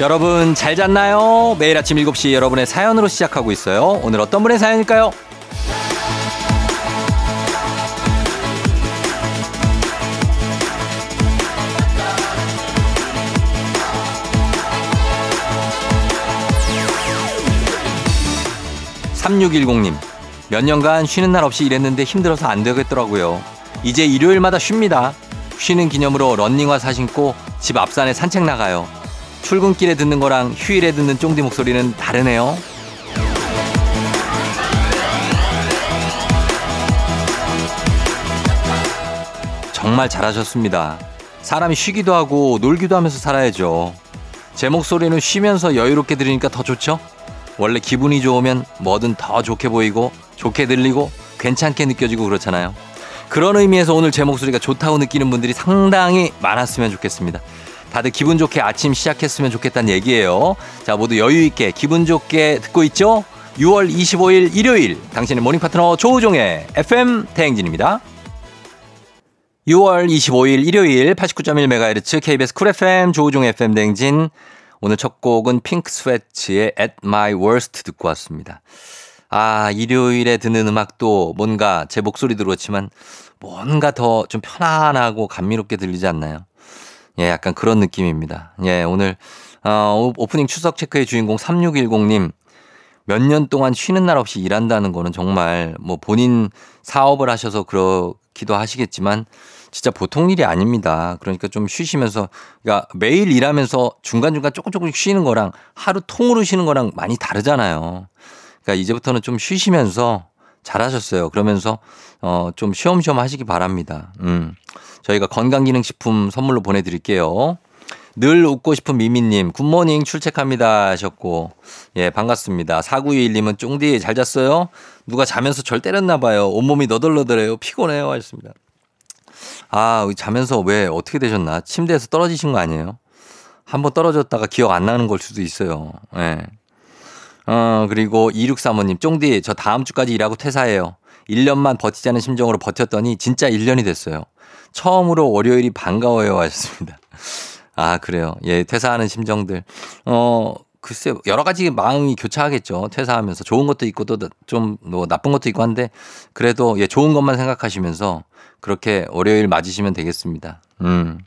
여러분 잘 잤나요? 매일 아침 7시 여러분의 사연으로 시작하고 있어요. 오늘 어떤 분의 사연일까요? 3610님, 몇 년간 쉬는 날 없이 일했는데 힘들어서 안 되겠더라고요. 이제 일요일마다 쉽니다. 쉬는 기념으로 런닝화 사신고 집 앞산에 산책 나가요. 출근길에 듣는 거랑 휴일에 듣는 쫑디 목소리는 다르네요. 정말 잘하셨습니다. 사람이 쉬기도 하고 놀기도 하면서 살아야죠. 제 목소리는 쉬면서 여유롭게 들으니까 더 좋죠? 원래 기분이 좋으면 뭐든 더 좋게 보이고 좋게 들리고 괜찮게 느껴지고 그렇잖아요. 그런 의미에서 오늘 제 목소리가 좋다고 느끼는 분들이 상당히 많았으면 좋겠습니다. 다들 기분 좋게 아침 시작했으면 좋겠다는 얘기예요. 자, 모두 여유 있게 기분 좋게 듣고 있죠? 6월 25일 일요일 당신의 모닝 파트너 조우종의 FM 대행진입니다. 6월 25일 일요일 89.1MHz KBS 쿨 FM 조우종 FM 대행진 오늘 첫 곡은 핑크 스웨츠의 At My Worst 듣고 왔습니다. 아, 일요일에 듣는 음악도 뭔가 제 목소리도 그렇지만 뭔가 더 좀 편안하고 감미롭게 들리지 않나요? 예, 약간 그런 느낌입니다. 예, 오늘, 어, 오프닝 추석 체크의 주인공 3610님. 몇 년 동안 쉬는 날 없이 일한다는 거는 정말 뭐 본인 사업을 하셔서 그렇기도 하시겠지만 진짜 보통 일이 아닙니다. 그러니까 좀 쉬시면서 그러니까 매일 일하면서 중간중간 조금 조금씩 쉬는 거랑 하루 통으로 쉬는 거랑 많이 다르잖아요. 그러니까 이제부터는 좀 쉬시면서 잘하셨어요. 그러면서 어 좀 쉬엄쉬엄 하시기 바랍니다. 음. 저희가 건강기능식품 선물로 보내드릴게요. 늘 웃고 싶은 미미님, 굿모닝 출첵합니다 하셨고, 예, 반갑습니다. 4921님은 쫑디 잘 잤어요? 누가 자면서 절 때렸나 봐요. 온몸이 너덜너덜해요. 피곤해요. 하셨습니다. 아, 자면서 왜 어떻게 되셨나? 침대에서 떨어지신 거 아니에요? 한번 떨어졌다가 기억 안 나는 걸 수도 있어요. 예. 어, 그리고 2635님, 쫑디, 저 다음 주까지 일하고 퇴사해요. 1년만 버티자는 심정으로 버텼더니 진짜 1년이 됐어요. 처음으로 월요일이 반가워요 하셨습니다. 아, 그래요. 예, 퇴사하는 심정들. 어, 글쎄 여러 가지 마음이 교차하겠죠. 퇴사하면서 좋은 것도 있고 또 좀 뭐 나쁜 것도 있고 한데 그래도 예, 좋은 것만 생각하시면서 그렇게 월요일 맞으시면 되겠습니다. 음.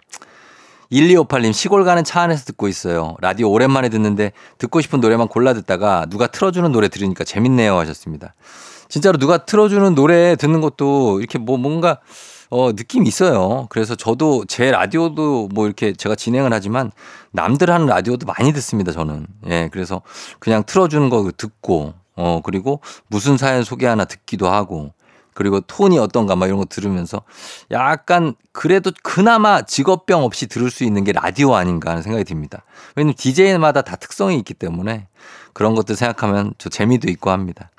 1258님 시골 가는 차 안에서 듣고 있어요. 라디오 오랜만에 듣는데 듣고 싶은 노래만 골라 듣다가 누가 틀어주는 노래 들으니까 재밌네요 하셨습니다. 진짜로 누가 틀어주는 노래 듣는 것도 이렇게 뭐 뭔가 어, 느낌이 있어요. 그래서 저도 제 라디오도 뭐 이렇게 제가 진행을 하지만 남들 하는 라디오도 많이 듣습니다, 저는. 예, 그래서 그냥 틀어주는 거 듣고, 어, 그리고 무슨 사연 소개 하나 듣기도 하고, 그리고 톤이 어떤가 막 이런 거 들으면서 약간 그래도 그나마 직업병 없이 들을 수 있는 게 라디오 아닌가 하는 생각이 듭니다. 왜냐면 DJ마다 다 특성이 있기 때문에 그런 것들 생각하면 저 재미도 있고 합니다.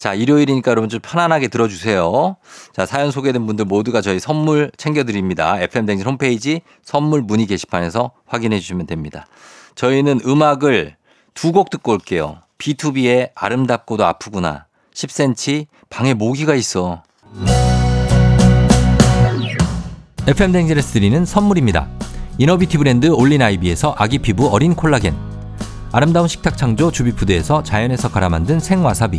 자, 일요일이니까 여러분 좀 편안하게 들어주세요. 자, 사연 소개된 분들 모두가 저희 선물 챙겨드립니다. FM댕진 홈페이지 선물 문의 게시판에서 확인해 주시면 됩니다. 저희는 음악을 두 곡 듣고 올게요. B2B의 아름답고도 아프구나. 10cm 방에 모기가 있어. FM댕진에서 드리는 선물입니다. 이너비티 브랜드 올린 아이비에서 아기 피부 어린 콜라겐. 아름다운 식탁 창조 주비푸드에서 자연에서 갈아 만든 생와사비.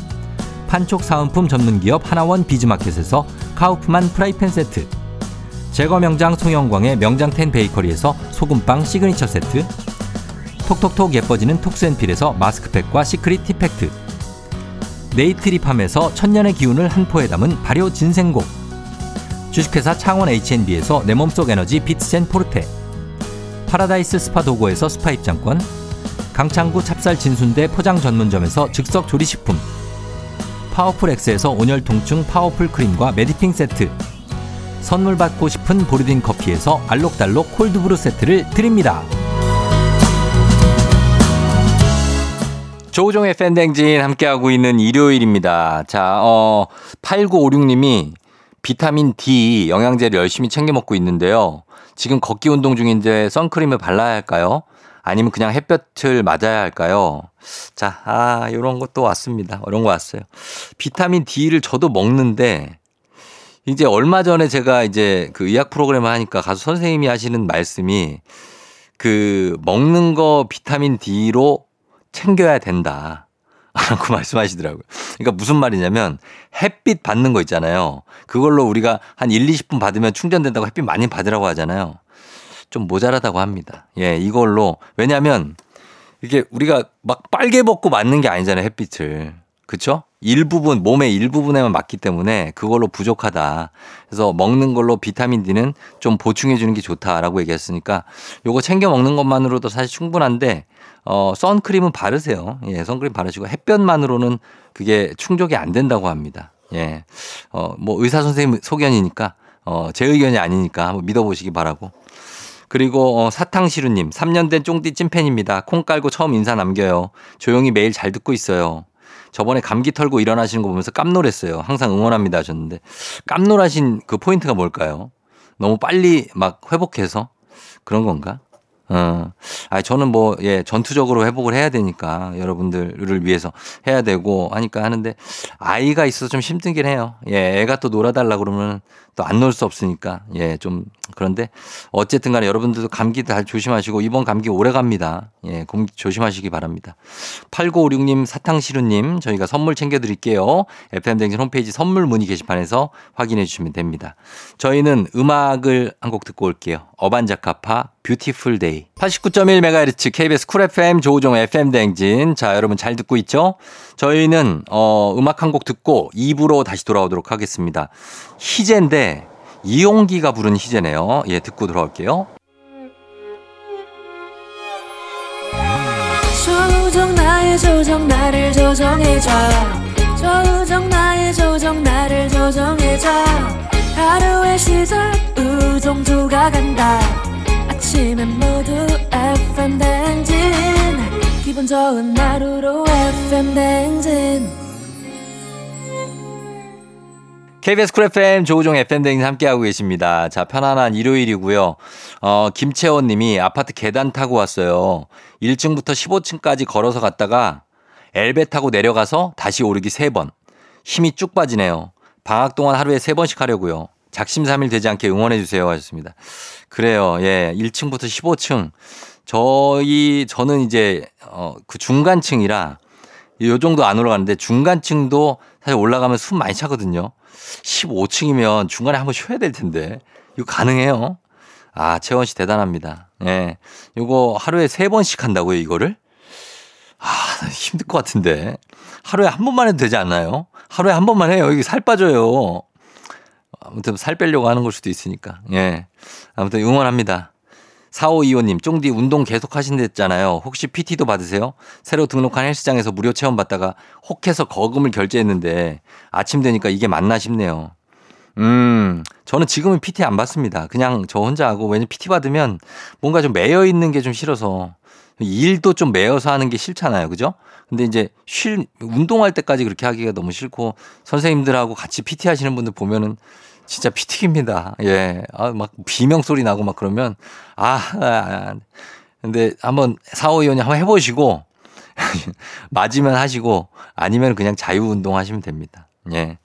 판촉 사은품 전문기업 하나원 비즈마켓에서 카우프만 프라이팬 세트 제과 명장 송영광의 명장텐 베이커리에서 소금빵 시그니처 세트 톡톡톡 예뻐지는 톡스앤필에서 마스크팩과 시크릿 티팩트 네이트리팜에서 천년의 기운을 한 포에 담은 발효 진생곡 주식회사 창원 H&B에서 내 몸속 에너지 비트젠 포르테 파라다이스 스파 도고에서 스파 입장권 강창구 찹쌀 진순대 포장 전문점에서 즉석 조리식품 파워풀 엑스에서 온열 통증 파워풀 크림과 메디핑 세트 선물 받고 싶은 보르딘 커피에서 알록달록 콜드브루 세트를 드립니다. 조우종의 팬댕진 함께하고 있는 일요일입니다. 자, 어, 8956님이 비타민 D 영양제를 열심히 챙겨 먹고 있는데요. 지금 걷기 운동 중인데 선크림을 발라야 할까요? 아니면 그냥 햇볕을 맞아야 할까요? 자, 아, 요런 것도 왔습니다. 이런 거 왔어요. 비타민 D를 저도 먹는데 이제 얼마 전에 제가 이제 그 의학 프로그램을 하니까 가수 선생님이 하시는 말씀이 그 먹는 거 비타민 D로 챙겨야 된다. 라고 말씀하시더라고요. 그러니까 무슨 말이냐면 햇빛 받는 거 있잖아요. 그걸로 우리가 한 1, 20분 받으면 충전된다고 햇빛 많이 받으라고 하잖아요. 좀 모자라다고 합니다. 예, 이걸로. 왜냐면 이게 우리가 막 빨개 벗고 맞는 게 아니잖아요, 햇빛을. 그쵸? 일부분, 몸의 일부분에만 맞기 때문에 그걸로 부족하다. 그래서 먹는 걸로 비타민 D는 좀 보충해 주는 게 좋다라고 얘기했으니까 요거 챙겨 먹는 것만으로도 사실 충분한데 어, 선크림은 바르세요. 예, 선크림 바르시고 햇볕만으로는 그게 충족이 안 된다고 합니다. 예. 어, 뭐 의사 선생님 소견이니까 어, 제 의견이 아니니까 한번 믿어보시기 바라고. 그리고 어, 사탕시루님 3년 된 쫑띠 찐팬입니다. 콩 깔고 처음 인사 남겨요. 조용히 매일 잘 듣고 있어요. 저번에 감기 털고 일어나시는 거 보면서 깜놀했어요. 항상 응원합니다 하셨는데 깜놀하신 그 포인트가 뭘까요? 너무 빨리 막 회복해서 그런 건가? 어. 아, 저는 뭐, 예, 전투적으로 회복을 해야 되니까 여러분들을 위해서 해야 되고 하니까 하는데 아이가 있어서 좀 힘들긴 해요. 예, 애가 또 놀아달라 그러면 또 안 놀 수 없으니까 예, 좀 그런데 어쨌든 간에 여러분들도 감기 잘 조심하시고 이번 감기 오래 갑니다. 예, 감기 조심하시기 바랍니다. 8956님, 사탕시루님 저희가 선물 챙겨드릴게요. FM댕진 홈페이지 선물 문의 게시판에서 확인해 주시면 됩니다. 저희는 음악을 한 곡 듣고 올게요. 어반자카파 Beautiful Day. 89.1MHz KBS 쿨 FM 조우종 FM 댕진. 자, 여러분 잘 듣고 있죠? 저희는 어 음악 한 곡 듣고 2부로 다시 돌아오도록 하겠습니다. 희재인데 이용기가 부른 희재네요. 예, 듣고 돌아올게요. 조정 나의 조정 나를 조정해줘 조정 나의 조정 나를 조정해줘 하루의 시절 우정조가 간다 아침엔 모두 FM 댕진 기분 좋은 하루로 FM 댕진 KBS 쿨 FM 조우종 FM 댕진 함께하고 계십니다. 자, 편안한 일요일이고요. 어, 김채원 님이 아파트 계단 타고 왔어요. 1층부터 15층까지 걸어서 갔다가 엘베 타고 내려가서 다시 오르기 3번. 힘이 쭉 빠지네요. 방학 동안 하루에 3번씩 하려고요. 작심삼일 되지 않게 응원해 주세요 하셨습니다. 그래요. 예. 1층부터 15층. 저희 저는 이제 어 그 중간층이라 요 정도 안 올라가는데 중간층도 사실 올라가면 숨 많이 차거든요. 15층이면 중간에 한번 쉬어야 될 텐데. 이거 가능해요? 아, 채원 씨 대단합니다. 예. 요거 하루에 세 번씩 한다고요, 이거를? 아, 힘들 것 같은데. 하루에 한 번만 해도 되지 않나요? 하루에 한 번만 해요. 여기 살 빠져요. 아무튼 살 빼려고 하는 걸 수도 있으니까. 예. 아무튼 응원합니다. 4525님, 쫑디 운동 계속 하신댔잖아요. 혹시 PT도 받으세요? 새로 등록한 헬스장에서 무료 체험 받다가 혹해서 거금을 결제했는데 아침 되니까 이게 맞나 싶네요. 음, 저는 지금은 PT 안 받습니다. 그냥 저 혼자 하고, 왜냐면 PT 받으면 뭔가 좀 매여 있는 게 좀 싫어서 일도 좀 매여서 하는 게 싫잖아요. 그죠? 근데 이제 쉴, 운동할 때까지 그렇게 하기가 너무 싫고 선생님들하고 같이 PT 하시는 분들 보면은 진짜 피튀깁니다. 예. 아, 막 비명 소리 나고 막 그러면 아, 아 근데 한번 사오위원이 한번 해보시고 맞으면 하시고 아니면 그냥 자유 운동 하시면 됩니다. 예.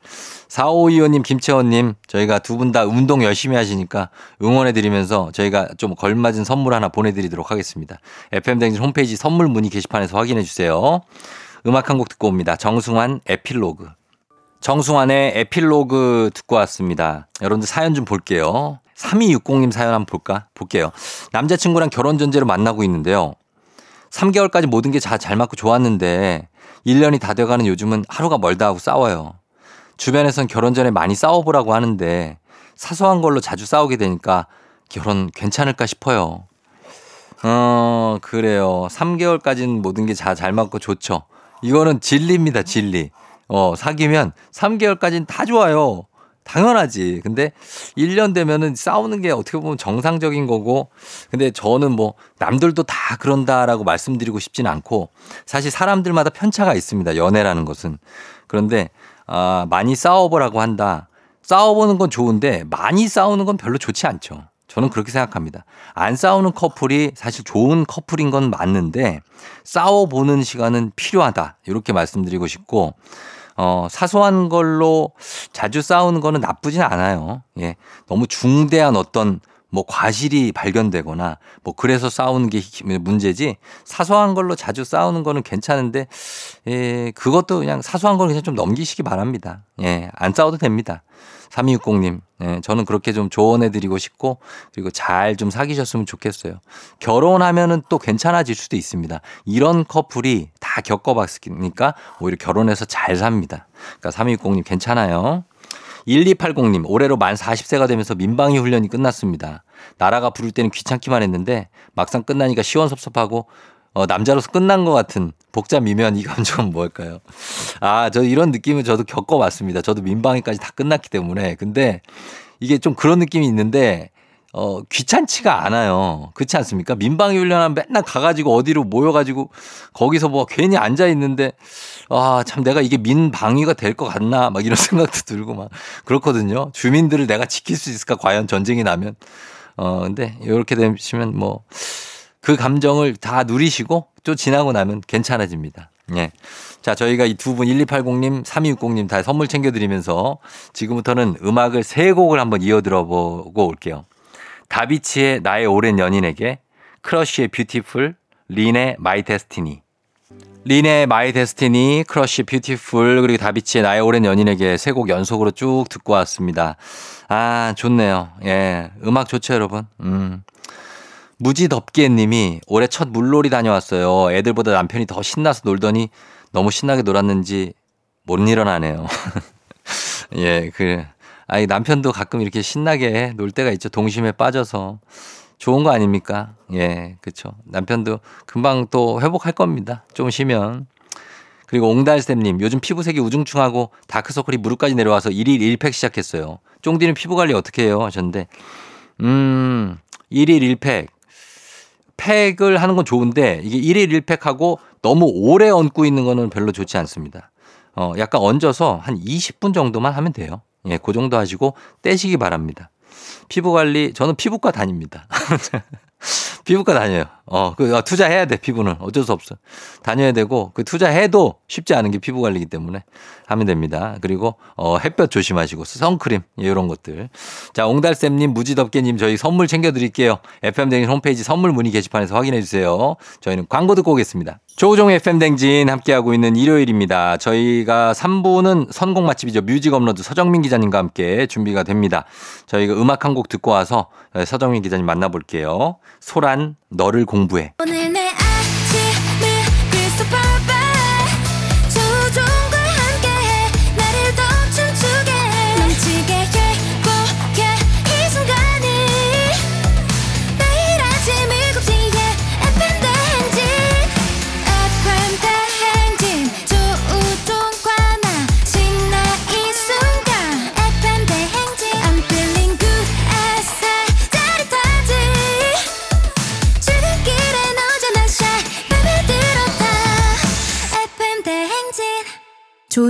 4525님, 김채원님, 저희가 두 분 다 운동 열심히 하시니까 응원해드리면서 저희가 좀 걸맞은 선물 하나 보내드리도록 하겠습니다. FM댕진 홈페이지 선물 문의 게시판에서 확인해주세요. 음악 한 곡 듣고 옵니다. 정승환 에필로그. 정승환의 에필로그 듣고 왔습니다. 여러분들 사연 좀 볼게요. 3260님 사연 한번 볼까? 볼게요. 남자친구랑 결혼 전제로 만나고 있는데요. 3개월까지 모든 게 잘 맞고 좋았는데 1년이 다 돼가는 요즘은 하루가 멀다 하고 싸워요. 주변에선 결혼 전에 많이 싸워보라고 하는데 사소한 걸로 자주 싸우게 되니까 결혼 괜찮을까 싶어요. 어, 그래요. 3개월까지는 모든 게잘 맞고 좋죠. 이거는 진리입니다, 진리. 어, 사귀면 3개월까지는 다 좋아요. 당연하지. 근데 1년 되면은 싸우는 게 어떻게 보면 정상적인 거고, 근데 저는 뭐 남들도 다 그런다라고 말씀드리고 싶진 않고, 사실 사람들마다 편차가 있습니다. 연애라는 것은. 그런데, 아, 많이 싸워보라고 한다. 싸워보는 건 좋은데, 많이 싸우는 건 별로 좋지 않죠. 저는 그렇게 생각합니다. 안 싸우는 커플이 사실 좋은 커플인 건 맞는데, 싸워보는 시간은 필요하다. 이렇게 말씀드리고 싶고, 어, 사소한 걸로 자주 싸우는 거는 나쁘진 않아요. 예. 너무 중대한 어떤 뭐 과실이 발견되거나 뭐 그래서 싸우는 게 문제지 사소한 걸로 자주 싸우는 거는 괜찮은데 예, 그것도 그냥 사소한 걸 그냥 좀 넘기시기 바랍니다. 예, 안 싸워도 됩니다. 3260님, 예, 저는 그렇게 좀 조언해 드리고 싶고 그리고 잘 좀 사귀셨으면 좋겠어요. 결혼하면은 또 괜찮아질 수도 있습니다. 이런 커플이 다 겪어봤으니까 오히려 결혼해서 잘 삽니다. 그러니까 3260님 괜찮아요. 1280님, 올해로 만 40세가 되면서 민방위 훈련이 끝났습니다. 나라가 부를 때는 귀찮기만 했는데 막상 끝나니까 시원섭섭하고 어, 남자로서 끝난 것 같은 복잡 미묘한 이 감정은 뭘까요? 아, 저 이런 느낌을 저도 겪어봤습니다. 저도 민방위까지 다 끝났기 때문에. 근데 이게 좀 그런 느낌이 있는데 어, 귀찮지가 않아요. 그렇지 않습니까? 민방위 훈련하면 맨날 가가지고 어디로 모여가지고 거기서 뭐 괜히 앉아 있는데 아, 참 내가 이게 민방위가 될 것 같나 막 이런 생각도 들고 막 그렇거든요. 주민들을 내가 지킬 수 있을까 과연 전쟁이 나면. 어, 근데 이렇게 되시면 뭐 그 감정을 다 누리시고 또 지나고 나면 괜찮아집니다. 예. 자, 저희가 이 두 분 1280님, 3260님 다 선물 챙겨드리면서 지금부터는 음악을 세 곡을 한번 이어 들어보고 올게요. 다비치의 나의 오랜 연인에게, 크러쉬의 Beautiful, 린의 My Destiny. 린의 My Destiny, 크러쉬 Beautiful, 그리고 다비치의 나의 오랜 연인에게 세 곡 연속으로 쭉 듣고 왔습니다. 아, 좋네요. 예. 음악 좋죠, 여러분? 음. 무지덥게 님이 올해 첫 물놀이 다녀왔어요. 애들보다 남편이 더 신나서 놀더니 너무 신나게 놀았는지 못 일어나네요. 예, 그, 아이, 남편도 가끔 이렇게 신나게 놀 때가 있죠. 동심에 빠져서. 좋은 거 아닙니까? 예, 그쵸. 남편도 금방 또 회복할 겁니다. 좀 쉬면. 그리고 옹달샘님, 요즘 피부색이 우중충하고 다크서클이 무릎까지 내려와서 1일 1팩 시작했어요. 쫑디는 피부 관리 어떻게 해요? 하셨는데, 음, 1일 1팩. 팩을 하는 건 좋은데 이게 1일 1팩하고 너무 오래 얹고 있는 거는 별로 좋지 않습니다. 어, 약간 얹어서 한 20분 정도만 하면 돼요. 예, 그 정도 하시고 떼시기 바랍니다. 피부 관리, 저는 피부과 다닙니다. 피부과 다녀요. 어, 그, 어, 투자해야 돼, 피부는. 어쩔 수 없어. 다녀야 되고, 그 투자해도 쉽지 않은 게 피부 관리기 때문에 하면 됩니다. 그리고, 어, 햇볕 조심하시고, 선크림, 이런 것들. 자, 옹달쌤님, 무지덥게님, 저희 선물 챙겨드릴게요. FM댕진 홈페이지 선물 문의 게시판에서 확인해주세요. 저희는 광고 듣고 오겠습니다. 조우종의 FM댕진 함께하고 있는 일요일입니다. 저희가 3부는 선곡 맛집이죠. 뮤직 업로드 서정민 기자님과 함께 준비가 됩니다. 저희가 음악 한 곡 듣고 와서 서정민 기자님 만나볼게요. 소란, 너를 공부해.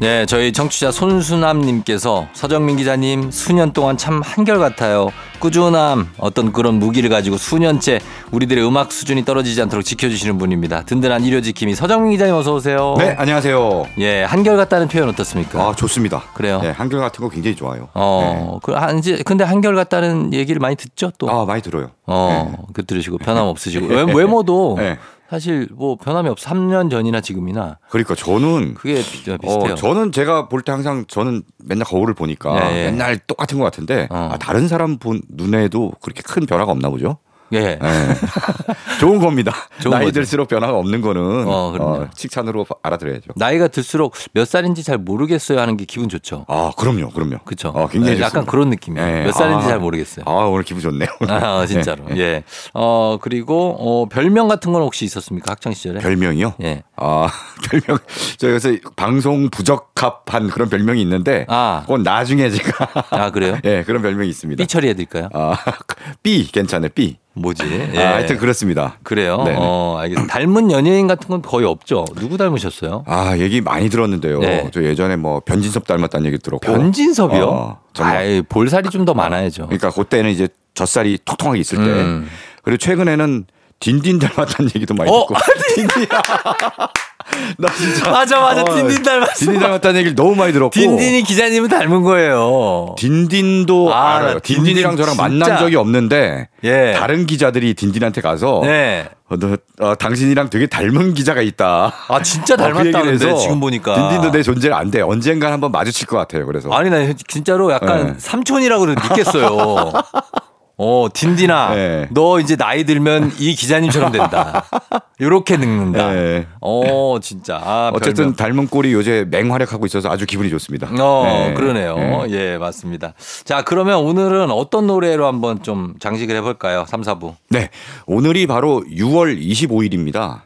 네, 저희 청취자 손수남님께서 서정민 기자님 수년 동안 참 한결같아요. 꾸준함 어떤 그런 무기를 가지고 수년째 우리들의 음악 수준이 떨어지지 않도록 지켜주시는 분입니다. 든든한 일요 지킴이 서정민 기자님 어서 오세요. 네, 안녕하세요. 예, 한결같다는 표현 어떻습니까? 아, 좋습니다. 그래요? 네, 한결 같은 거 굉장히 좋아요. 어, 그, 한, 이제, 근데 한결같다는 얘기를 많이 듣죠, 또. 네. 아, 많이 들어요. 어, 그 들으시고 변함 없으시고. 외, 외모도 네. 사실 뭐 변함이 없어. 3년 전이나 지금이나 그러니까 저는 그게 비- 비슷해요. 어, 저는 제가 볼 때 항상 저는 맨날 거울을 보니까 예, 예. 맨날 똑같은 것 같은데 어. 아, 다른 사람 본 눈에도 그렇게 큰 변화가 없나 보죠. 예. 예. 좋은 겁니다. 좋은 나이 거죠. 들수록 변화가 없는 거는 어, 그럼요. 칭찬으로 알아들어야죠. 나이가 들수록 몇 살인지 잘 모르겠어요 하는 게 기분 좋죠. 아, 그럼요, 그럼요. 그쵸. 어, 굉장히 네, 약간. 그런 느낌이에요. 예. 몇 살인지 아. 잘 모르겠어요. 아, 오늘 기분 좋네요. 아, 진짜로. 예. 어, 그리고, 어, 별명 같은 건 혹시 있었습니까? 학창 시절에? 별명이요? 예. 아, 별명. 저 요새 방송 부적합한 그런 별명이 있는데. 아. 그건 나중에 제가. 아, 그래요? 예, 그런 별명이 있습니다. 삐 처리해 드릴까요? 아, 삐 괜찮아요. 삐. 뭐지? 예. 아, 하여튼 그렇습니다. 그래요? 네네. 어, 알겠습니다. 닮은 연예인 같은 건 거의 없죠. 누구 닮으셨어요? 아, 얘기 많이 들었는데요. 네. 저 예전에 뭐 변진섭 닮았다는 얘기 들었고. 변진섭이요? 어. 아이, 볼살이 좀 더 많아야죠. 그러니까 그때는 이제 젖살이 톡톡하게 있을 때. 음. 그리고 최근에는 딘딘 닮았다는 얘기도 많이 어? 듣고. 딘딘이야. 나 진짜. 맞아, 맞아. 어, 딘딘 닮았어. 딘딘 닮았다는 얘기를 너무 많이 들었고. 딘딘이 기자님은 닮은 거예요. 딘딘도 아, 알아요. 나 딘딘이랑 딘딘 저랑. 만난 적이 없는데 예. 다른 기자들이 딘딘한테 가서 네. 어, 너, 어, 당신이랑 되게 닮은 기자가 있다. 아, 진짜 어, 그 닮았다는데, 지금 보니까. 딘딘도 내 존재를 안 돼. 언젠간 한번 마주칠 것 같아요. 그래서 아니, 나 진짜로 약간 네. 삼촌이라고 믿겠어요. 어, 딘딘아. 네. 너 이제 나이 들면 이 기자님처럼 된다. 요렇게 늙는다. 네. 어, 진짜. 아, 어쨌든 별명. 닮은 꼴이 요새 맹활약하고 있어서 아주 기분이 좋습니다. 어, 네. 그러네요. 네. 예, 맞습니다. 자, 그러면 오늘은 어떤 노래로 한번 좀 장식을 해볼까요? 3, 4부. 네. 오늘이 바로 6월 25일입니다.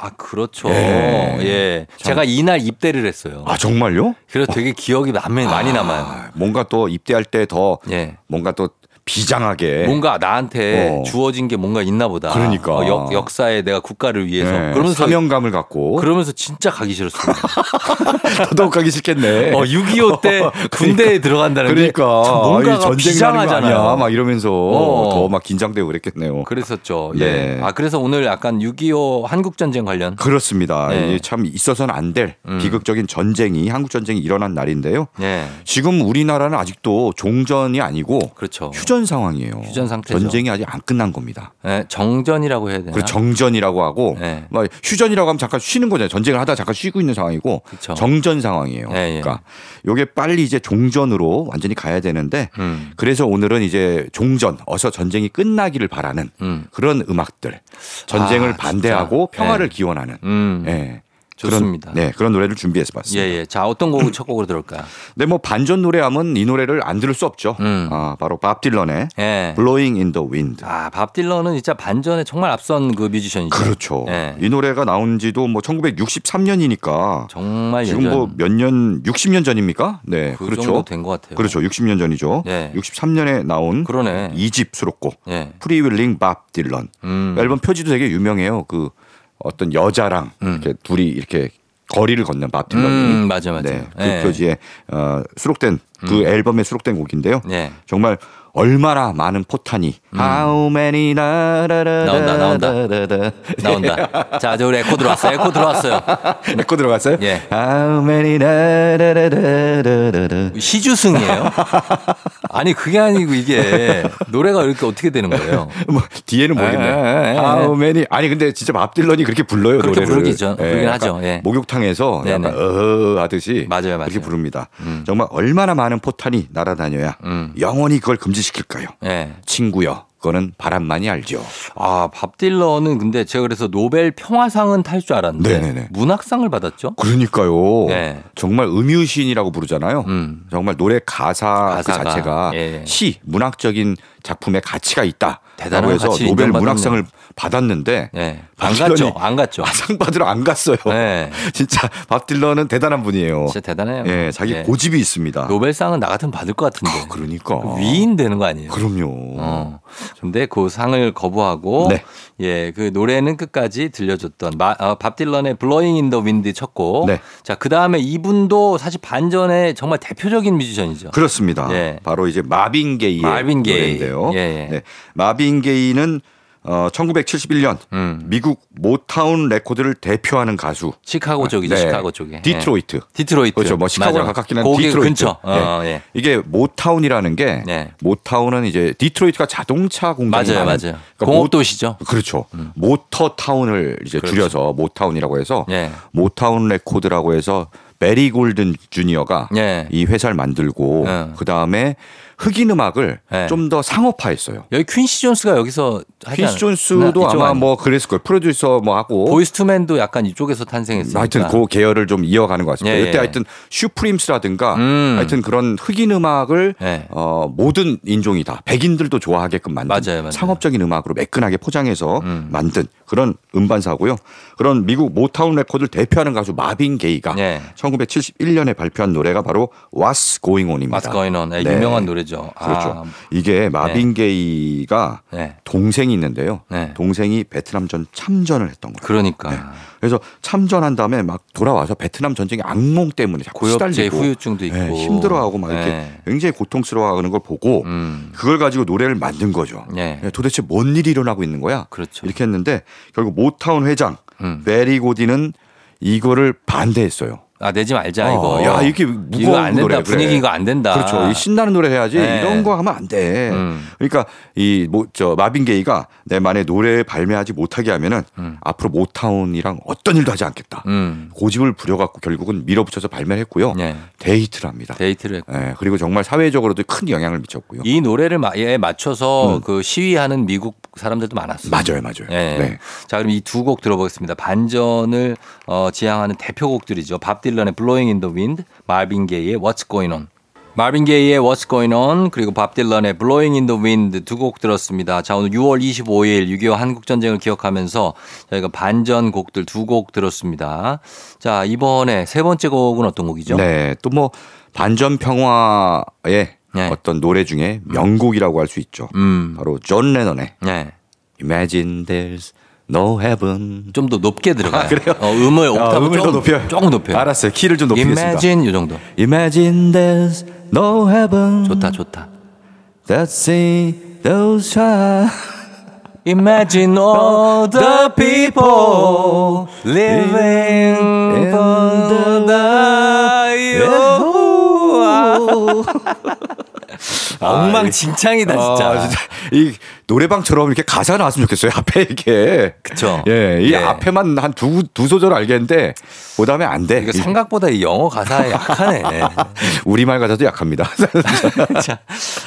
아, 그렇죠. 예. 예. 제가 이날 입대를 했어요. 아, 정말요? 그래서 되게 기억이 많이, 많이 남아요. 아, 뭔가 또 입대할 때더 예. 뭔가 또 비장하게 뭔가 나한테 어. 주어진 게 뭔가 있나 보다. 그러니까. 어, 역, 역사에 내가 국가를 위해서. 네, 그러면서 사명감을 갖고 그러면서 진짜 가기 싫었습니다. 더더욱 가기 싫겠네. 어, 6.25 때 군대에 들어간다는 그러니까 게 전쟁 비장하잖아요. 아니야. 막 이러면서 어. 더막 긴장되고 그랬겠네요. 그랬었죠. 네. 예. 아, 그래서 오늘 약간 6.25 한국 전쟁 관련. 그렇습니다. 네. 이게 참 있어서는 안될 음. 비극적인 전쟁이 한국 전쟁이 일어난 날인데요. 예. 지금 우리나라는 아직도 종전이 아니고 그렇죠. 휴전 상황이에요. 휴전 상태죠. 전쟁이 아직 안 끝난 겁니다. 예, 정전이라고 해야 되나? 그리고 정전이라고 하고 네. 막 휴전이라고 하면 잠깐 쉬는 거잖아요. 전쟁을 하다 잠깐 쉬고 있는 상황이고 그쵸. 정전 상황이에요. 예, 예. 그러니까 요게 빨리 이제 종전으로 완전히 가야 되는데 음. 그래서 오늘은 이제 종전 어서 전쟁이 끝나기를 바라는 음. 그런 음악들 전쟁을 아, 반대하고. 평화를 네. 기원하는 음. 예. 좋습니다. 그런, 네 그런 노래를 준비해서 예, 봤습니다. 예. 자, 어떤 곡을 첫 곡으로 들을까요? 근데 뭐 반전 노래하면 이 노래를 안 들을 수 없죠. 음. 아, 바로 밥 딜런의 예. Blowing in the Wind. 아, 밥 딜런은 진짜 반전에 정말 앞선 그 뮤지션이죠. 그렇죠. 예. 이 노래가 나온 지도 뭐 1963년이니까 정말 지금 예전 뭐몇 년 60년 전입니까? 네. 그 그렇죠. 정도 된것 같아요. 그렇죠. 60년 전이죠. 예. 63년에 나온 그러네. 2집 수록곡 예. Freewheelin' 밥 딜런. 음. 앨범 표지도 되게 유명해요. 그 어떤 여자랑 음. 이렇게 둘이 이렇게 거리를 걷는 밥 딜런이. 음, 맞아, 맞아. 네. 그 예. 음. 표지에 어, 수록된 그 앨범에 수록된 곡인데요. 예. 정말 얼마나 많은 포탄이 How many 나라라 음. 나온다, 나온다. 나온다. 자, 저 우리 에코 들어왔어요. 에코 들어왔어요. 에코 들어갔어요? 예. How many 시주승이에요? 아니, 그게 아니고 이게 노래가 이렇게 어떻게 되는 거예요? 뭐 뒤에는 모르겠네. 에, 에, 에, 에. How many 아니 근데 진짜 밥 딜런이 그렇게 불러요 그렇게 노래를. 부르기죠. 부르긴 약간 하죠. 예. 목욕탕에서 네네. 약간 어허 하듯이 맞아요, 맞아요. 그렇게 부릅니다. 음. 정말 얼마나 많은 포탄이 날아다녀야 음. 영원히 그걸 금지시킬까요? 예. 친구여, 그거는 바람만이 알죠. 아, 밥 딜런은 근데 제가 그래서 노벨 평화상은 탈 줄 알았는데 네네네. 문학상을 받았죠? 그러니까요. 네. 정말 음유시인이라고 부르잖아요. 음. 정말 노래 가사 그 가사가, 자체가 예. 시 문학적인 작품의 가치가 있다. 대단한 해서 가치를 노벨. 문학상을 받았는데 예. 밥안 갔죠. 안 갔죠. 아, 상 받으러 안 갔어요. 네. 진짜 밥 딜런은 대단한 분이에요. 진짜 대단해요. 예, 자기 예. 고집이 있습니다. 노벨상은 나 같으면 받을 것 같은데. 그러니까. 위인 되는 거 아니에요? 그럼요. 어. 근데 그 상을 거부하고 네. 예, 그 노래는 끝까지 들려줬던 마, 어, 밥 딜런의 Blowing in the Wind 쳤고 네. 자, 그다음에 이분도 사실 반전의 정말 대표적인 뮤지션이죠. 그렇습니다. 예. 바로 이제 마빈 게이의 마빈 게이. 노래인데요. 예, 예. 네. 마빈 게이는 어, 1971년 음. 미국 모타운 레코드를 대표하는 가수. 시카고 쪽이죠. 네. 시카고 쪽에. 디트로이트. 예. 디트로이트. 그렇죠. 뭐 시카고랑. 가깝긴 한 거기 디트로이트. 근처. 어, 예. 이게 모타운이라는 게 네. 모타운은 이제 디트로이트가 자동차 공장이 맞아요, 많은- 맞아요. 그러니까 모- 공업도시죠. 그렇죠. 모터 타운을 이제 그렇죠. 줄여서 모타운이라고 해서 예. 모타운 레코드라고 해서 베리 고디 주니어가 예. 이 회사를 만들고 예. 그 다음에 흑인 음악을 예. 좀더 상업화했어요. 여기 퀸시 존스가 여기서 않았- 존스도 나- 이쪽 아마 뭐 그랬을 거예요. 프로듀서 뭐 하고 보이스 투맨도 약간 이쪽에서 탄생했으니까. 하여튼 그 계열을 좀 이어가는 것 같습니다. 예, 이때 예. 하여튼 슈프림스라든가 음. 하여튼 그런 흑인 음악을 예. 어, 모든 인종이 다 백인들도 좋아하게끔 만든 맞아요, 맞아요. 상업적인 음악으로 매끈하게 포장해서 음. 만든 그런 음반사고요. 그런 미국 모타운 레코드를 대표하는 가수 마빈 게이가 예. 1971년에 발표한 노래가 바로 What's Going On입니다. What's Going On. 예, 네. 유명한 노래죠. 그렇죠. 아, 이게 마빈 게이가 네. 동생이 있는데요. 네. 동생이 베트남전 참전을 했던 거예요. 그러니까 그래서 참전한 다음에 막 돌아와서 베트남 전쟁의 악몽 때문에 자꾸 고엽제 후유증도 있고 네, 힘들어하고 막 이렇게 네. 굉장히 고통스러워하는 걸 보고 음. 그걸 가지고 노래를 만든 거죠. 네. 도대체 뭔 일이 일어나고 있는 거야? 그렇죠. 이렇게 했는데 결국 모타운 회장 음. 베리 고디는 이거를 반대했어요. 아 내지 말자 어, 이거. 야, 이게 무거운 이거 안 된다. 노래, 그래. 분위기 이거 안 된다. 그렇죠. 이 신나는 노래 해야지 네. 이런 거 하면 안 돼. 음. 그러니까 이 뭐 저 마빈 게이가 내 만약에 노래 발매하지 못하게 하면은 앞으로 모타운이랑 어떤 일도 하지 않겠다. 음. 고집을 부려갖고 결국은 밀어붙여서 발매를 했고요. 네. 대히트를 합니다. 대히트를 했고. 예, 그리고 정말 사회적으로도 큰 영향을 미쳤고요. 이 노래를 마- 에 맞춰서 음. 그 시위하는 미국 사람들도 많았어요. 맞아요, 맞아요. 예. 네. 자, 그럼 이 두 곡 들어보겠습니다. 반전을 어, 지향하는 대표곡들이죠. 밥 딜런의 Blowing in the Wind, 마빈 게이의 What's Going On. 마빈 게이의 What's Going On 그리고 밥 딜런의 Blowing in the Wind 두 곡 들었습니다. 자 오늘 6월 25일 6.25 한국전쟁을 기억하면서 저희가 반전 곡들 두 곡 들었습니다. 자 이번에 세 번째 곡은 어떤 곡이죠? 네, 또 뭐 반전 평화의 네. 어떤 노래 중에 명곡이라고 할 수 있죠. 음, 바로 존 레논의 네. Imagine There's No Heaven. 좀 더 높게 들어가요. 아, 그래요? 어, 음을 옥타브 아, 음을 더 조금, 높여요. 조금 높여요. 알았어요. 키를 좀 높이겠습니다. Imagine 요 정도. Imagine there's no heaven. 좋다 좋다. That see those shine. Imagine all the people living for the you. 엉망진창이다 진짜. 아, 진짜 이 노래방처럼 이렇게 가사가 나왔으면 좋겠어요. 앞에 이게. 그쵸. 예, 이 예. 앞에만 한 두 두 소절 알겠는데 그다음에 안 돼. 이거 생각보다 이 영어 가사에 약하네. 우리말 가사도 약합니다. 자,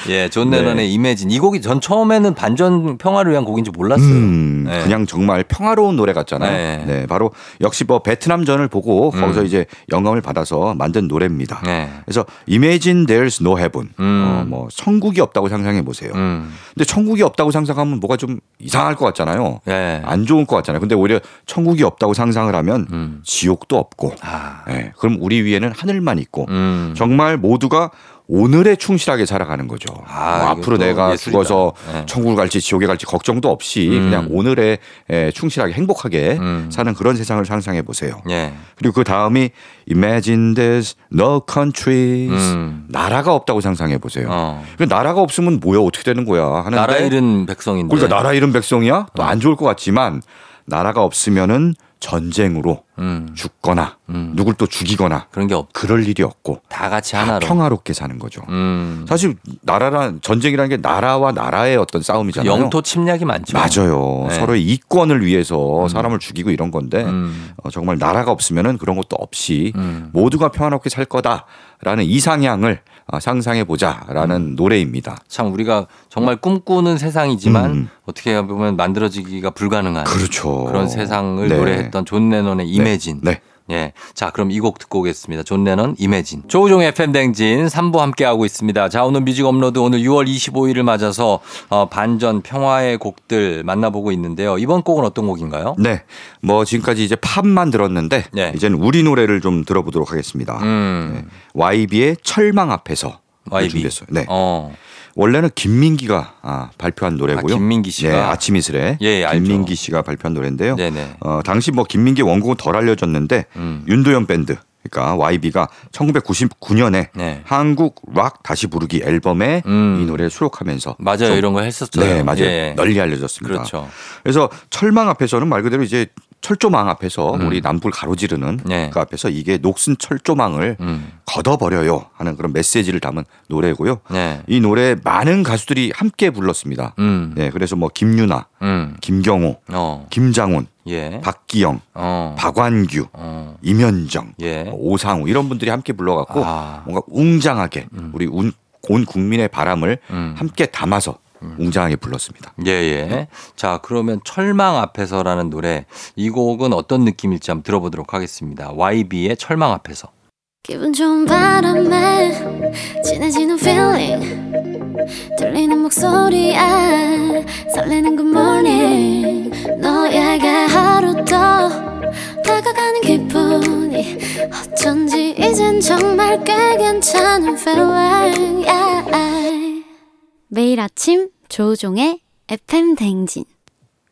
예, 존 레넌의 Imagine. 이 곡이 전 처음에는 반전 평화를 위한 곡인 줄 몰랐어요. 음, 네. 그냥 정말 평화로운 노래 같잖아요. 네. 네. 바로 역시 뭐 베트남전을 보고 거기서 이제 영감을 받아서 만든 노래입니다. 네. 그래서 Imagine There's No Heaven. 음. 어, 뭐 천국이 없다고 상상해 보세요. 음. 근데 천국이 없다고 상상하면 뭐가 좀 이상할 것 같잖아요. 예. 안 좋은 것 같잖아요. 근데 오히려 천국이 없다고 상상을 하면 음. 지옥도 없고, 아. 예, 그럼 우리 위에는 하늘만 있고, 음. 정말 모두가 오늘에 충실하게 살아가는 거죠. 아, 뭐 앞으로 내가 예술이다. 죽어서 네. 천국을 갈지 지옥에 갈지 걱정도 없이 음. 그냥 오늘에 에, 충실하게 행복하게 음. 사는 그런 세상을 상상해 보세요. 예. 그리고 그 다음이 Imagine there's no countries. 음. 나라가 없다고 상상해 보세요. 어. 그 나라가 없으면 뭐야 어떻게 되는 거야 하는데 나라 잃은 백성인데. 그러니까 나라 잃은 백성이야 또 안 좋을 것 같지만 나라가 없으면은 전쟁으로 음. 죽거나 음. 누굴 또 죽이거나 그런 게 없. 그럴 일이 없고 다 같이 다 하나로. 평화롭게 사는 거죠. 음. 사실 나라란 전쟁이라는 게 나라와 나라의 어떤 싸움이잖아요. 영토 침략이 많죠. 맞아요. 네. 서로의 이권을 위해서 사람을 죽이고 이런 건데 음. 어, 정말 나라가 없으면은 그런 것도 없이 음. 모두가 평화롭게 살 거다라는 이상향을 어, 상상해 보자라는 노래입니다. 참 우리가 정말 꿈꾸는 세상이지만 음. 어떻게 보면 만들어지기가 불가능한 그렇죠. 런 세상을 네. 노래했던 존 레논의 Imagine. 네. 예. 자, 그럼 이 곡 듣고 오겠습니다. 존 레논 Imagine. 조우종 FM 대행진 3부 함께 하고 있습니다. 자, 오늘 뮤직 업로드 오늘 6월 25일을 맞아서 어, 반전 평화의 곡들 만나보고 있는데요. 이번 곡은 어떤 곡인가요? 네. 뭐 지금까지 이제 팝만 들었는데 네. 이제는 우리 노래를 좀 들어보도록 하겠습니다. 음. 네. YB의 철망 앞에서 YB. 준비했어요. 네. 어. 원래는 김민기가 아, 발표한 노래고요. 아, 김민기 씨가? 네, 아침 이슬에 예, 예, 알죠. 김민기 씨가 발표한 노래인데요. 네네. 어, 당시 뭐 김민기 원곡은 덜 알려졌는데 음. 윤도현 밴드 그러니까 YB가 1999년에 네. 한국 락 다시 부르기 앨범에 음. 이 노래를 수록하면서 맞아요. 좀- 이런 거 했었어요. 네, 맞아요. 예. 널리 알려졌습니다. 그렇죠. 그래서 철망 앞에서는 말 그대로 이제 철조망 앞에서 음. 우리 남불 가로지르는 네. 그 앞에서 이게 녹슨 철조망을 음. 걷어버려요 하는 그런 메시지를 담은 노래고요. 네. 이 노래 많은 가수들이 함께 불렀습니다. 음. 네, 그래서 뭐 김유나, 음. 김경호, 어. 김장훈, 예. 박기영, 어. 박완규, 어. 임현정, 예. 오상우 이런 분들이 함께 불러갖고 아. 뭔가 웅장하게 우리 운- 온 국민의 바람을 음. 함께 담아서 웅장하게 불렀습니다. 예, 예. 자, 그러면 철망 앞에서라는 노래 이 곡은 어떤 느낌일지 한번 들어보도록 하겠습니다. YB의 철망 앞에서. 기분 좋은 바람에 진해지는 feeling 들리는 목소리에 설레는 good morning 너에게 하루 더 다가가는 기분이 어쩐지 이젠 정말 꽤 괜찮은 feeling yeah. 매일 아침 조우종의 FM 대행진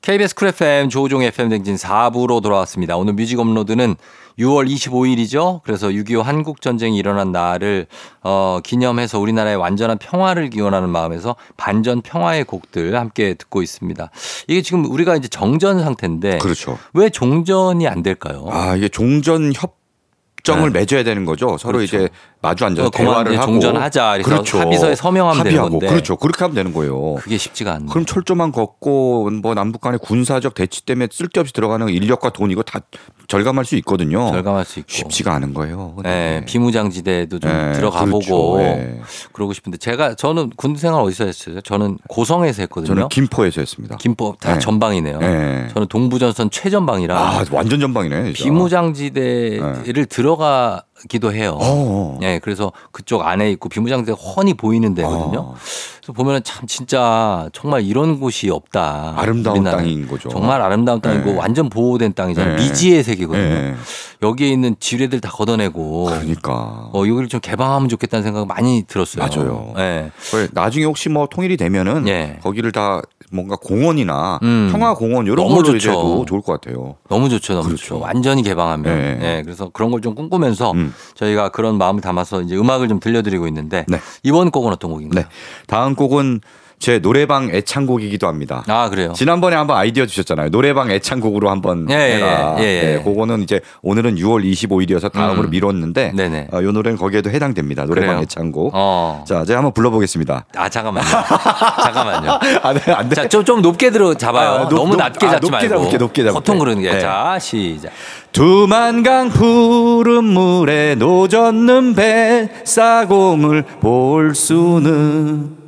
KBS 쿨 FM 조우종 FM 대행진 4부로 돌아왔습니다. 오늘 뮤직 업로드는 6월 25일이죠. 그래서 6.25 한국 전쟁이 일어난 날을 어, 기념해서 우리나라의 완전한 평화를 기원하는 마음에서 반전 평화의 곡들 함께 듣고 있습니다. 이게 지금 우리가 이제 정전 상태인데 그렇죠. 왜 종전이 안 될까요? 아 이게 종전 협정을 네. 맺어야 되는 거죠. 서로 그렇죠. 이제 마주 앉아서 어, 대화를 하고 종전하자. 그래서 합의서에 서명하면 되는 합의하고. 건데. 그렇죠. 그렇게 하면 되는 거예요. 그게 쉽지가 않네. 그럼 철조망 걷고 뭐 남북 간의 군사적 대치 때문에 쓸데없이 들어가는 인력과 돈 이거 다 절감할 수 있거든요. 절감할 수 있고. 쉽지가 않은 거예요. 네, 비무장지대도 좀 네, 들어가 그렇죠. 보고 네. 그러고 싶은데 제가 저는 군대 생활 어디서 했어요? 저는 고성에서 했거든요. 저는 김포에서 했습니다. 김포 다 네. 전방이네요. 네. 저는 동부전선 최전방이라 아 완전 전방이네. 진짜. 비무장지대를 들어가 기도 해요. 어. 네, 그래서 그쪽 안에 있고 비무장지대 가 훤히 보이는 데거든요. 어. 그래서 보면은 참 진짜 정말 이런 곳이 없다. 아름다운 우리나라는. 땅인 거죠. 정말 아름다운 땅이고 네. 완전 보호된 땅이잖아요. 네. 미지의 세계거든요. 네. 여기에 있는 지뢰들 다 걷어내고 그러니까. 어, 여기를 좀 개방하면 좋겠다는 생각 많이 들었어요. 맞아요. 네. 그래, 나중에 혹시 뭐 통일이 되면은 예. 거기를 다 뭔가 공원이나 음. 평화 공원 이런 너무 걸로 좋죠. 이제 도 좋을 것 같아요. 너무 좋죠, 너무 그렇죠. 좋죠. 완전히 개방하면. 네. 네. 그래서 그런 걸 좀 꿈꾸면서 음. 저희가 그런 마음을 담아서 이제 음악을 좀 들려드리고 있는데 네. 이번 곡은 어떤 곡인가요? 네. 다음 곡은 제 노래방 애창곡이기도 합니다. 아, 그래요? 지난번에 한번 아이디어 주셨잖아요. 노래방 애창곡으로 한번 예, 예, 해라. 예, 예. 네, 그거는 이제 오늘은 6월 25일이어서 다음으로 음. 미뤘는데 네네. 어, 요 노래는 거기에도 해당됩니다. 노래방 그래요? 애창곡. 어. 자, 제가 한번 불러보겠습니다. 아, 잠깐만요. 잠깐만요. 아, 네, 안 돼. 자, 좀, 좀 높게 들어 잡아요. 아, 높- 너무 높- 낮게 아, 잡지 높게 말고. 잡을게, 높게 잡을게. 보통 그러는 게. 네. 자, 시작. 두만강 푸른 물에 노젓는 뱃사공을 볼 수는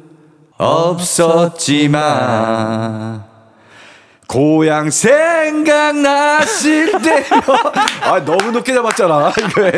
없었지만 고향 생각났을 때면 아 너무 높게 잡았잖아 이거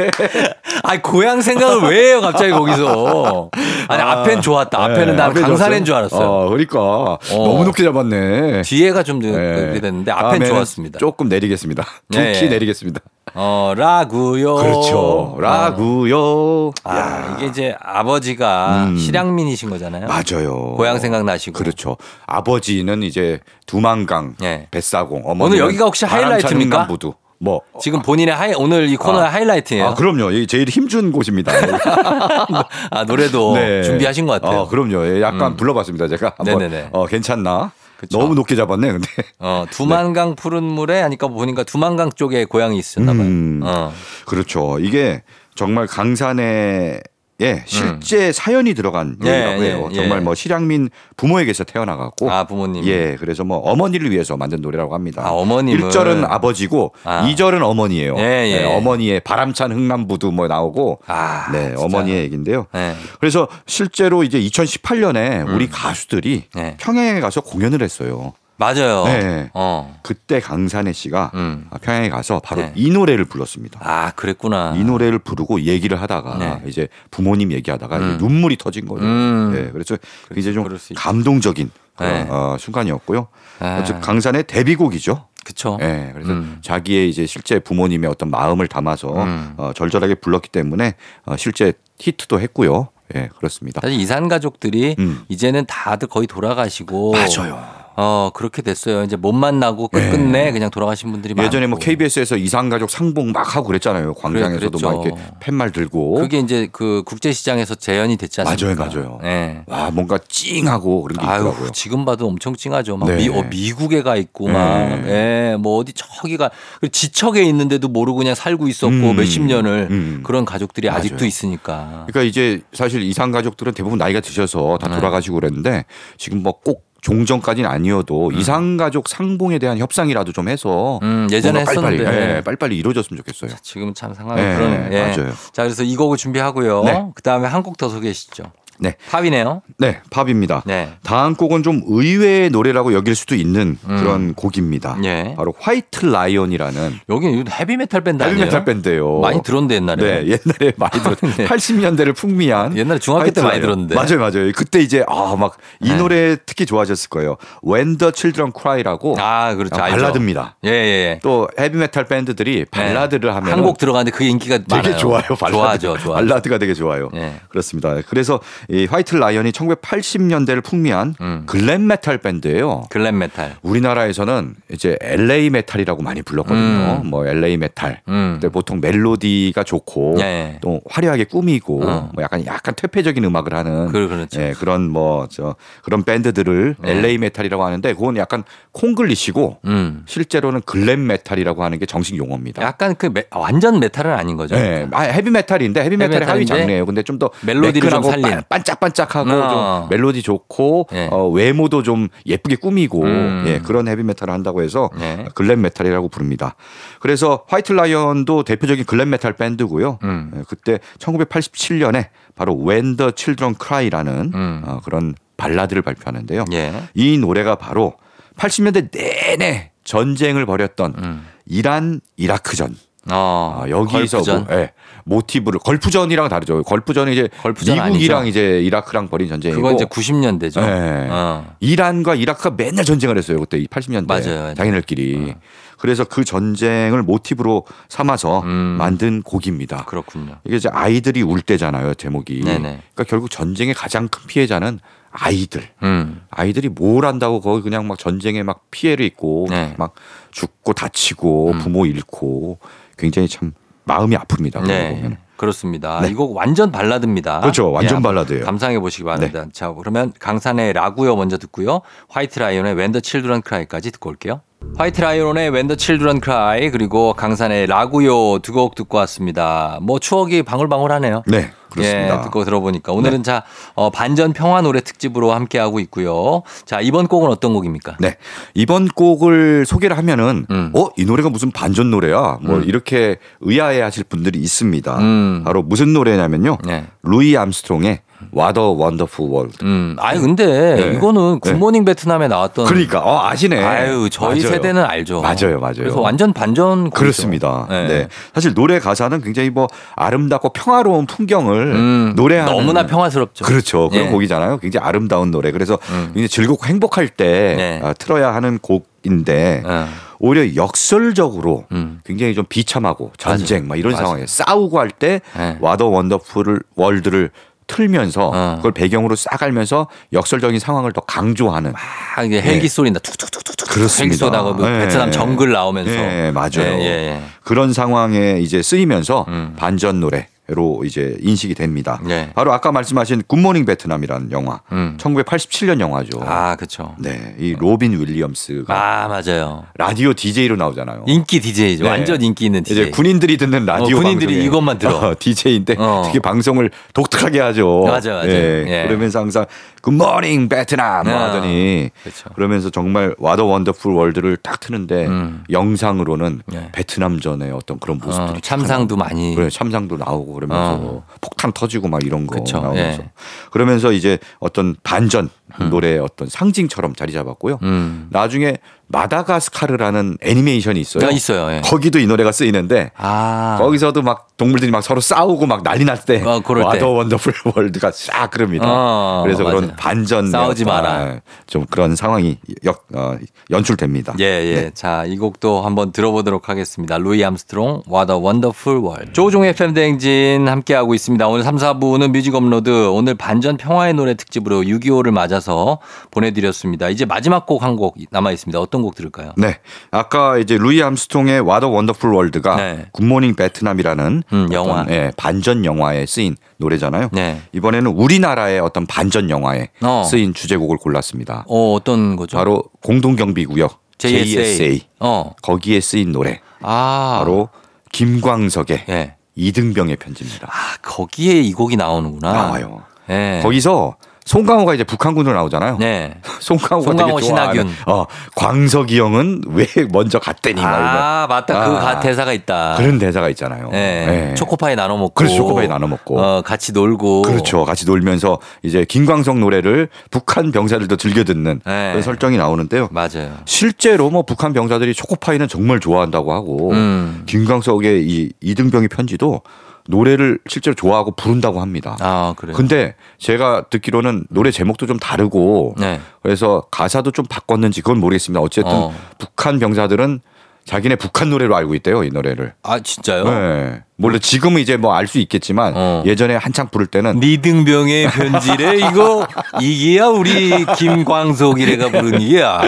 아니, 고향 생각을 왜 해요, 갑자기 거기서. 아니, 앞엔 좋았다. 앞에는 난 강산인 줄 알았어요. 어, 그러니까 너무 높게 잡았네 뒤에가 좀 네. 그렇게 됐는데 앞엔 좋았습니다. 조금 내리겠습니다 네. 두키 내리겠습니다 어, 라구요. 그렇죠 라구요 아, 야. 이게 이제 아버지가 음. 실향민이신 거잖아요. 맞아요. 고향 생각 나시고. 그렇죠. 아버지는 이제 두만강, 예. 뱃사공. 오늘 어머니는 여기가 혹시 하이라이트입니까? 흥남부두. 뭐 지금 본인의 하이, 오늘 이 코너의 아. 하이라이트예요. 아, 그럼요. 이 제일 힘준 곳입니다. 아, 노래도 네. 준비하신 것 같아요. 어, 그럼요. 예, 약간 음. 불러봤습니다. 제가 한번 네네네. 어, 괜찮나? 그쵸. 너무 높게 잡았네. 근데 어, 두만강 푸른 물에 하니까 보니까 두만강 쪽에 고향이 있었나 봐요. 음. 어. 그렇죠. 이게 정말 강산에 예, 실제 사연이 들어간 예, 얘기라고 해요. 예, 정말 예. 뭐 실향민 부모에게서 태어나갖고 아, 부모님. 예, 그래서 뭐 어머니를 위해서 만든 노래라고 합니다. 아, 어머님을. 1절은 아버지고 아. 이 2절은 어머니예요. 예, 예. 어머니의 바람찬 흥남부두 뭐 나오고 아, 네, 진짜. 어머니의 얘기인데요. 네. 그래서 실제로 이제 2018년에 우리 가수들이 음. 네. 평양에 가서 공연을 했어요. 맞아요. 네. 어. 그때 강산혜 씨가 음. 평양에 가서 바로 네. 이 노래를 불렀습니다. 아, 그랬구나. 이 노래를 부르고 얘기를 하다가 네. 이제 부모님 얘기하다가 음. 눈물이 터진 거예요. 음. 네, 그래서 이제 좀. 감동적인 그런 네. 어, 순간이었고요. 아. 즉 강산의 데뷔곡이죠. 그쵸. 네, 그래서 음. 자기의 이제 실제 부모님의 어떤 마음을 담아서 음. 어, 절절하게 불렀기 때문에 어, 실제 히트도 했고요. 예, 그렇습니다. 사실 이산 가족들이 음. 이제는 다들 거의 돌아가시고 맞아요. 어 그렇게 됐어요. 이제 못 만나고 네. 끝끝내 그냥 돌아가신 분들이 예전에 뭐. KBS에서 이상가족 상봉 막 하고 그랬잖아요. 광장에서도 그랬죠. 막 이렇게 팻말 들고. 그게 이제 그 국제 시장에서 재현이 됐지 않습니까? 맞아요, 맞아요. 네. 와 뭔가 찡하고 그런 게 아유 있더라고요. 지금 봐도 엄청 찡하죠. 막 네. 미, 어, 미국에 가 있고 막, 네. 예, 뭐 어디 저기가 지척에 있는데도 모르고 그냥 살고 있었고 음. 몇십 년을 음. 그런 가족들이 맞아요. 아직도 있으니까. 그러니까 이제 사실 이상 가족들은 대부분 나이가 드셔서 다 네. 돌아가시고 그랬는데 지금 뭐꼭 종전까지는 아니어도 이상 가족 상봉에 대한 협상이라도 좀 해서 음, 예전에 뭔가 빨리빨리, 했었는데. 예, 빨리빨리 이루어졌으면 좋겠어요. 지금 참 상황이 네, 그러네요. 예. 맞아요. 자, 그래서 이 곡을 준비하고요. 네. 그 다음에 한 곡 더 소개해 주시죠. 네. 팝이네요. 네, 팝입니다. 네. 다음 곡은 좀 의외의 노래라고 여길 수도 있는 음. 그런 곡입니다. 예. 바로 White Lion이라는 여기는 헤비메탈 밴드 아니에요? 헤비메탈 밴드예요. 많이 들었는데 옛날에. 네, 옛날에 많이 들었. 네. 80년대를 풍미한 옛날에 중학교 때 많이. 들었는데. 맞아요, 맞아요. 그때 이제 아 막이 네. 노래 특히 좋아하셨을 거예요. When the Children Cry라고 아, 그렇죠. 알죠. 발라드입니다. 예, 예, 예. 또 헤비메탈 밴드들이 발라드를 하면 한 곡 들어가는데 그 인기가 되게 많아요. 좋아요. 발라드. 좋아하죠, 좋아. 발라드가 되게 좋아요. 예. 그렇습니다. 그래서 이 White Lion이 1980년대를 풍미한 음. glam metal 밴드예요. glam metal. 우리나라에서는 이제 LA 메탈이라고 많이 불렀거든요. 음. 뭐 LA 메탈. 음. 근데 보통 멜로디가 좋고 예. 또 화려하게 꾸미고 어. 뭐 약간 약간 퇴폐적인 음악을 하는 그 그렇죠. 예, 그런 뭐 저 그런 밴드들을 네. LA 메탈이라고 하는데 그건 약간 콩글리시고 음. 실제로는 glam metal이라고 하는 게 정식 용어입니다. 약간 그 메- 완전 메탈은 아닌 거죠. 네, 아, 헤비 메탈인데 헤비 메탈의 하위 장르예요. 근데 좀 더 멜로디를 좀 살린. 반짝반짝하고 어. 좀 멜로디 좋고 예. 어, 외모도 좀 예쁘게 꾸미고 음. 예, 그런 헤비 메탈을 한다고 해서 네. glam metal이라고 부릅니다. 그래서 White Lion도 대표적인 glam metal 밴드고요. 음. 예, 그때 1987년에 바로 When the Children Cry라는 음. 어, 그런 발라드를 발표하는데요. 예. 이 노래가 바로 80년대 내내 전쟁을 벌였던 음. 이란 이라크전 어. 아, 여기서 걸프전. 뭐, 예, 모티브를 걸프전이랑 다르죠. 걸프전은 이제 걸프전 미국이랑 아니죠. 이제 이라크랑 벌인 전쟁이고 그건 이제 90년대죠. 예. 어. 이란과 이라크가 맨날 전쟁을 했어요. 그때 이 80년대 맞아요. 자기네들끼리. 그래서 그 전쟁을 모티브로 삼아서 음. 만든 곡입니다. 그렇군요. 이게 이제 아이들이 울 때잖아요, 제목이. 네네. 그러니까 결국 전쟁의 가장 큰 피해자는 아이들. 음. 아이들이 뭘 한다고 거기 그냥 막 전쟁에 막 피해를 입고 네. 막 죽고 다치고 음. 부모 잃고 굉장히 참 마음이 아픕니다. 네. 보면. 그렇습니다. 네. 이곡 완전 발라드입니다. 그렇죠. 완전 예, 발라드예요. 네. 감상해 보시기 바랍니다. 자, 그러면 강산의 라구요 먼저 듣고요. White Lion의 When the Children Cry까지 듣고 올게요. White Lion의 When the Children Cry 그리고 강산에 라구요 두 곡 듣고 왔습니다. 뭐 추억이 방울방울하네요. 네, 그렇습니다. 예, 듣고 들어보니까 오늘은 자 어, 반전 평화 노래 특집으로 함께 하고 있고요. 자 이번 곡은 어떤 곡입니까? 네. 이번 곡을 소개를 하면은 음. 어, 이 노래가 무슨 반전 노래야? 뭐 음. 이렇게 의아해 하실 분들이 있습니다. 음. 바로 무슨 노래냐면요. 네. 루이 암스트롱의 What a Wonderful World. 음, 아니 근데 네. 이거는 네. Good Morning Vietnam에 나왔던 그러니까 어, 아시네. 아유 저희 맞아요. 세대는 알죠. 맞아요, 맞아요. 그래서 완전 반전 곡이죠. 그렇습니다. 네. 네. 사실 노래 가사는 굉장히 뭐 아름답고 평화로운 풍경을 음, 노래하는 너무나 평화스럽죠. 그렇죠. 그런 예. 곡이잖아요. 굉장히 아름다운 노래. 그래서 음. 굉장히 즐겁고 행복할 때 네. 아, 틀어야 하는 곡인데 어. 오히려 역설적으로 음. 굉장히 좀 비참하고 전쟁 막 이런 맞아요. 상황에 싸우고 할때 네. What a Wonderful World를 틀면서 어. 그걸 배경으로 싹 알면서 역설적인 상황을 더 강조하는 막 이게 헬기 소리 나 툭툭툭툭툭 네. 그렇습니다. 헬기 쏘다가 뭐 네. 베트남 정글 나오면서 네, 맞아요. 예, 예, 예. 그런 상황에 이제 쓰이면서 음. 반전 노래 로 이제 인식이 됩니다. 네. 바로 아까 말씀하신 Good Morning Vietnam이라는 영화, 음. 1987년 영화죠. 아 그렇죠. 네, 이 로빈 윌리엄스가 아 맞아요. 라디오 DJ로 나오잖아요. 인기 DJ죠. 네. 완전 인기 있는 DJ. 이제 군인들이 듣는 라디오 어, 군인들이 이것만 들어. DJ인데 어. 되게 방송을 독특하게 하죠. 맞아, 맞아. 예, 예. 그러면서 항상 Good Morning Vietnam 뭐 어. 하더니 그렇죠. 그러면서 정말 What a Wonderful World를 딱 트는데 음. 영상으로는 예. 베트남 전의 어떤 그런 모습들이 어, 참상도 많이. 그래 참상도 나오고 그러면서 어. 폭탄 터지고 막 이런 거 그쵸, 나오면서 예. 그러면서 이제 어떤 반전 노래의 어떤 상징처럼 자리 잡았고요. 음. 나중에 마다가스카르라는 애니메이션이 있어요. 아, 있어요. 예. 거기도 이 노래가 쓰이는데 아. 거기서도 막 동물들이 막 서로 싸우고 막 난리 날때 어. What a Wonderful World가 싹 그럽니다. 어, 그래서 그런 맞아요. 반전 싸우지 아, 마라. 좀 그런 상황이 역, 어, 연출됩니다. 예, 예. 자, 이 곡도 한번 들어보도록 하겠습니다. 루이 암스트롱, What a Wonderful World. 조우종의 FM 대행진 함께 하고 있습니다. 오늘 3, 4부는 뮤직 업로드. 오늘 반전 평화의 노래 특집으로 6.25를 맞아서 보내 드렸습니다. 이제 마지막 곡 한 곡 남아 있습니다. 어떤 곡 들을까요? 네. 아까 이제 루이 암스트롱의 What a Wonderful World가 네. Good Morning Vietnam이라는 음, 어떤, 영화. 예, 반전 영화에 쓰인 노래잖아요. 네. 이번에는 우리나라의 어떤 반전 영화에 어. 쓰인 주제곡을 골랐습니다. 어, 어떤 거죠? 바로 공동 경비 구역 JSA. JSA. 어. 거기에 쓰인 노래 아. 바로 김광석의 예. 이등병의 편지입니다. 아, 거기에 이 곡이 나오는구나. 나와요. 예. 거기서 송강호가 이제 북한군으로 나오잖아요. 네. 송강호가 송강호, 되게 좋아하는 신하균. 어, 광석이 형은 왜 먼저 갔대니 막 아, 맞다. 그 아. 가- 대사가 있다. 그런 대사가 있잖아요. 예. 예. 초코파이 나눠 먹고. 그렇죠. 초코파이 나눠 먹고. 어, 같이 놀고. 그렇죠. 같이 놀면서 이제 김광석 노래를 북한 병사들도 즐겨 듣는 네. 그런 설정이 나오는데요. 맞아요. 실제로 뭐 북한 병사들이 초코파이는 정말 좋아한다고 하고 음. 김광석의 이 이등병의 편지도 노래를 실제로 좋아하고 부른다고 합니다. 아, 그래요. 근데 제가 듣기로는 노래 제목도 좀 다르고 네. 그래서 가사도 좀 바꿨는지 그건 모르겠습니다. 어쨌든 어. 북한 병사들은 자기네 북한 노래로 알고 있대요, 이 노래를. 아, 진짜요? 네. 물론 지금은 이제 뭐 알 수 있겠지만 어. 예전에 한창 부를 때는 니등병의 편지래 이거 이게야 우리 김광석이래가 부른 이게야.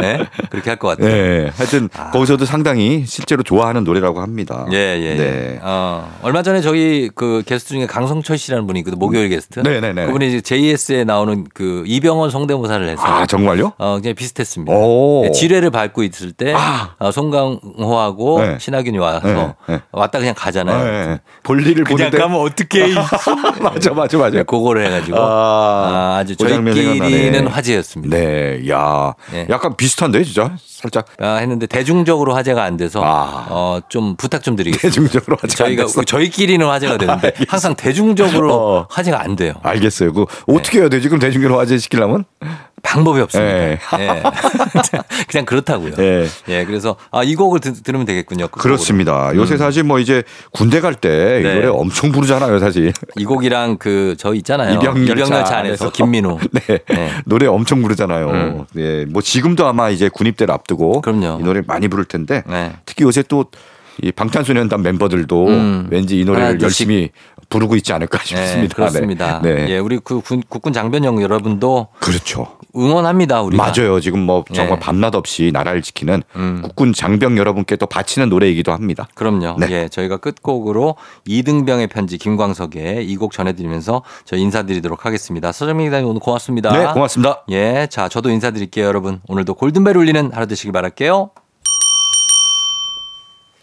네? 그렇게 할 것 같아요. 네. 하여튼 거기서도 상당히 실제로 좋아하는 노래라고 합니다. 예, 예. 네. 어, 얼마 전에 저희 그 게스트 중에 강성철 씨라는 분이 있거든. 목요일 게스트. 네 네 네. 그분이 이제 JS에 나오는 그 이병헌 성대모사를 해서 아, 정말요? 어, 굉장히 비슷했습니다. 오. 네, 지뢰를 밟고 있을 때 아. 어, 송강호하고 네. 신하균이 와서 네, 네. 왔다 그냥 가 잖아요. 네. 볼일을 그냥 보는데 가면 어떻게 맞아 맞아 맞아. 그거를 해가지고 아, 아, 아주 저희끼리는. 화제였습니다. 네, 야, 네. 약간 비슷한데 진짜 살짝 아, 했는데 대중적으로 화제가 안 돼서 아. 어, 좀 부탁 좀 드리겠습니다. 대중적으로 하지 저희가. 저희끼리는 화제가 되는데 항상 대중적으로 어. 화제가 안 돼요. 알겠어요. 그 어떻게 해야 돼? 지금 대중적으로 화제 시키려면? 방법이 없습니다. 예. 예. 그냥 그렇다고요. 예. 예, 그래서 아, 이 곡을 들, 들으면 되겠군요. 끝곡으로. 그렇습니다. 요새 사실 뭐 이제 군대 갈때이 네. 노래 엄청 부르잖아요, 사실. 이 곡이랑 그 저 있잖아요. 이병열차 안에서. 김민우. 네. 네. 노래 엄청 부르잖아요. 음. 네. 뭐 지금도 아마 이제 군입대를 앞두 고 그럼요. 이 노래 많이 부를 텐데 네. 특히 요새 또 이 방탄소년단 멤버들도 음. 왠지 이 노래를 하나둘씩. 열심히 부르고 있지 않을까 네, 싶습니다. 그렇습니다. 네. 네. 예, 우리 그 군, 국군 장병영 여러분도 그렇죠. 응원합니다, 우리가. 맞아요. 지금 뭐 정말 예. 밤낮 없이 나라를 지키는 음. 국군 장병 여러분께 또 바치는 노래이기도 합니다. 그럼요. 네. 예, 저희가 끝곡으로 이등병의 편지 김광석의 이 곡 전해드리면서 저희 인사드리도록 하겠습니다. 서정민 기자님 오늘 고맙습니다. 네, 고맙습니다. 예, 자, 저도 인사드릴게요, 여러분. 오늘도 골든벨 울리는 하루 되시길 바랄게요.